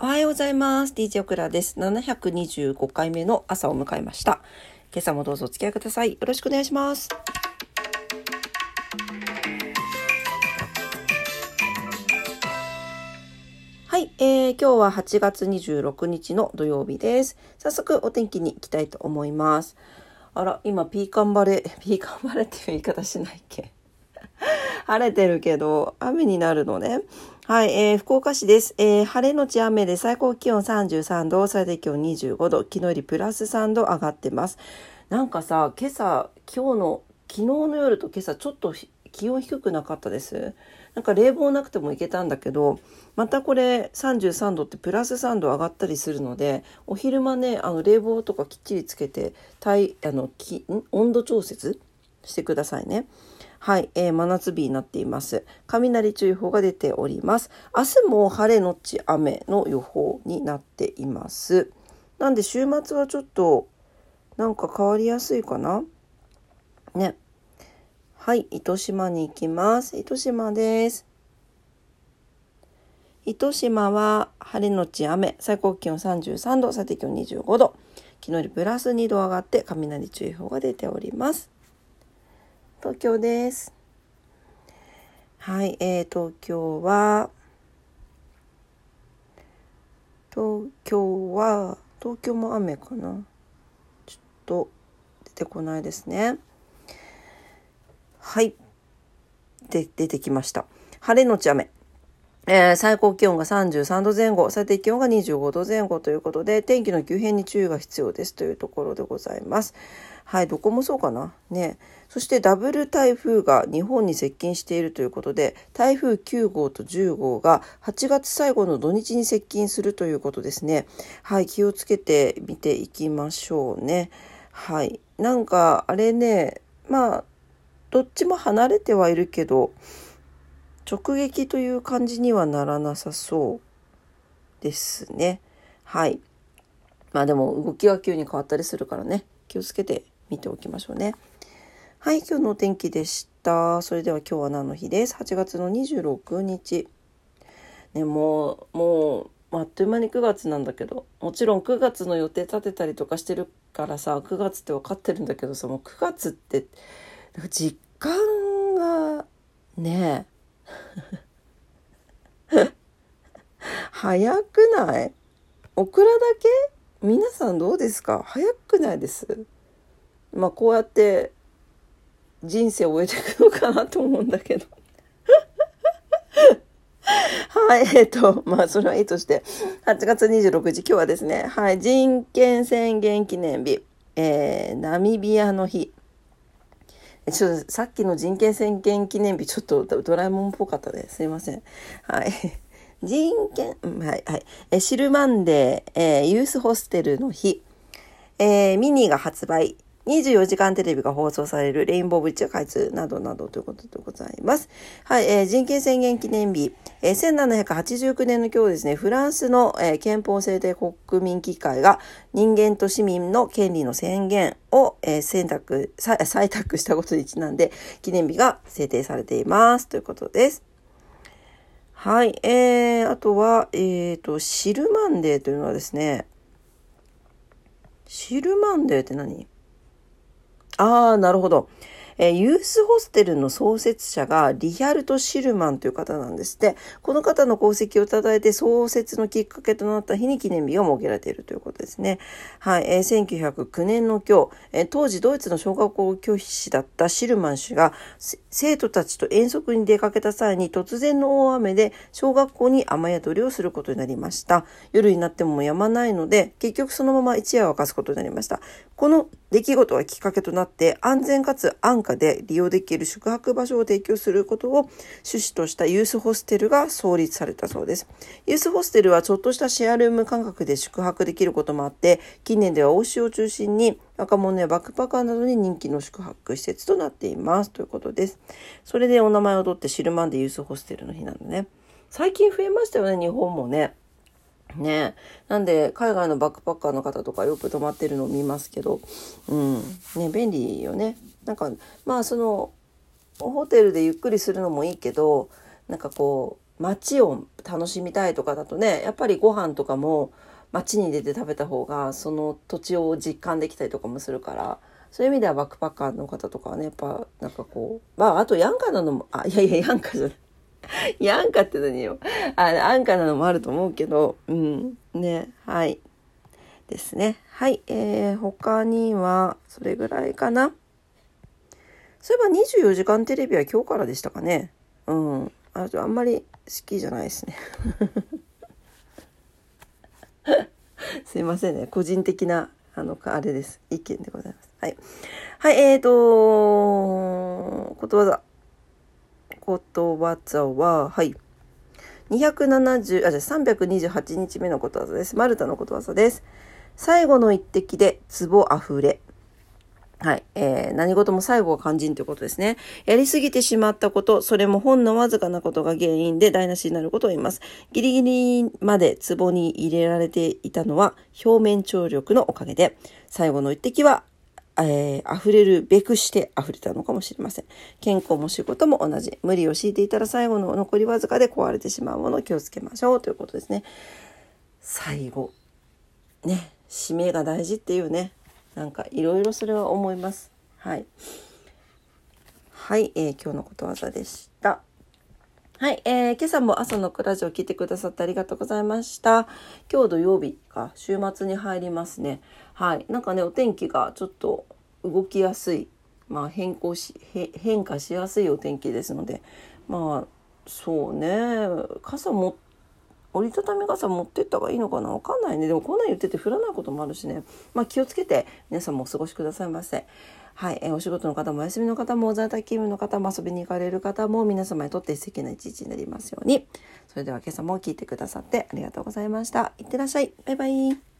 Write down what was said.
おはようございます。DJ オクラです。725回目の朝を迎えました。今朝もどうぞお付き合いください。よろしくお願いします。はい、えー、今日は8月26日の土曜日です。早速お天気に行きたいと思います。あら、今ピーカンバレ、ピーカンバレ っていう言い方しないっけ？晴れてるけど、雨になるのね。はい、えー、福岡市です。えー、晴れのち雨で最高気温33度、最低気温25度、昨日よりプラス3度上がってます。なんかさ、今朝、今日の、昨日の夜と今朝ちょっと気温低くなかったです。なんか冷房なくてもいけたんだけど、またこれ33度ってプラス3度上がったりするので、お昼間ね、あの冷房とかきっちりつけて、体、あの、き温度調節してくださいね。はい、えー、真夏日になっています。雷注意報が出ております。明日も晴れのち雨の予報になっています。なんで週末はちょっとなんか変わりやすいかな？ね。はい、糸島に行きます。糸島です。糸島は晴れのち雨、最高気温33度、最低気温25度。昨日よりプラス2度上がって雷注意報が出ております。東京です。はい、えー、東京は、東京は、東京も雨かなちょっと出てこないですね。はい。で、出てきました。晴れのち雨。えー、最高気温が33度前後、最低気温が25度前後ということで、天気の急変に注意が必要ですというところでございます。はい、どこもそうかな。ね。そしてダブル台風が日本に接近しているということで、台風9号と10号が8月最後の土日に接近するということですね。はい、気をつけて見ていきましょうね。はい。なんか、あれね、まあ、どっちも離れてはいるけど、直撃という感じにはならなさそうですね。はい。まあでも動きが急に変わったりするからね、気をつけて見ておきましょうね。はい、今日のお天気でした。それでは今日は何の日です？8月の26日。ね、もう、もう、あっという間に9月なんだけど、もちろん9月の予定立てたりとかしてるからさ、9月って分かってるんだけどさ、もう9月って、なんか実感がね 早くない？オクラだけ？皆さんどうですか？早くないです？まあこうやって人生を終えていくのかなと思うんだけど はい、えっと、まあ、それはいいとして、8月26日、今日はですね、はい、人権宣言記念日、えー、ナミビアの日、ちょっとさっきの人権宣言記念日、ちょっとドラえもんっぽかったです。すいません。はい。人権、はい、はい。え、シルマンデー、えー、ユースホステルの日、えー、ミニが発売、24時間テレビが放送されるレインボーブリッジ開通などなどということでございます。はい、えー、人権宣言記念日、えー、1789年の今日ですね、フランスの、えー、憲法制定国民議会が人間と市民の権利の宣言を、えー、選択、採択したことにちなんで記念日が制定されていますということです。はい、えー、あとは、えっ、ー、と、シルマンデーというのはですね、シルマンデーって何？ああ、なるほど。えー、ユースホステルの創設者がリヒャルト・シルマンという方なんですって。この方の功績を称えて創設のきっかけとなった日に記念日が設けられているということですね。はい。えー、1909年の今日、えー、当時ドイツの小学校教師だったシルマン氏が生徒たちと遠足に出かけた際に突然の大雨で小学校に雨宿りをすることになりました。夜になっても止まないので、結局そのまま一夜を明かすことになりました。この出来事がきっかけとなって安全かつ安価で利用できる宿泊場所を提供することを趣旨としたユースホステルが創立されたそうです。ユースホステルはちょっとしたシェアルーム感覚で宿泊できることもあって近年では欧州を中心に若者やバックパッカーなどに人気の宿泊施設となっていますということです。それでお名前を取ってシルマンでユースホステルの日なのね。最近増えましたよね、日本もね。ね。なんで海外のバックパッカーの方とかよく泊まってるのを見ますけど。うん。ね便利よね。なんかまあそのホテルでゆっくりするのもいいけどなんかこう街を楽しみたいとかだとねやっぱりご飯とかも街に出て食べた方がその土地を実感できたりとかもするからそういう意味ではバックパッカーの方とかはねやっぱなんかこうまああとヤンカなのもあいやいやヤンカじゃない。ヤンカって何よ？あ安価なのもあると思うけど。うん。ね。はい。ですね。はい。えー、他にはそれぐらいかな。そういえば24時間テレビは今日からでしたかね。うん。ああんまり好きじゃないですね。すいませんね。個人的なあのあれです。意見でございます。はい。はい。えーとことわざ。ことわざははい270あじゃ328日目のことわざですマルタのことわざです最後の一滴で壺あふれはい。えー、何事も最後が肝心ということですね。やりすぎてしまったこと、それもほんのわずかなことが原因で台無しになることを言います。ギリギリまで壺に入れられていたのは表面張力のおかげで、最後の一滴は、えー、溢れるべくして溢れたのかもしれません。健康も仕事も同じ。無理を強いていたら最後の残りわずかで壊れてしまうものを気をつけましょうということですね。最後。ね。締めが大事っていうね。なんかいろいろそれは思います。はい。はい、えー、今日のことわざでした。はい、えー、今朝も朝のクラジオを聞いてくださってありがとうございました。今日土曜日か、週末に入りますね。はい、なんかね、お天気がちょっと動きやすい、まあ変更し、変化しやすいお天気ですので、まあ、そうね、傘持っ折りたたみ傘持ってった方がいいのかな？わかんないね。でもこんなん言ってて降らないこともあるしね。まあ気をつけて皆さんもお過ごしくださいませ。はい、えお仕事の方もお休みの方も在宅勤務の方も遊びに行かれる方も皆様にとって素敵な一日になりますように。それでは今朝も聞いてくださってありがとうございました。いってらっしゃい。バイバイ。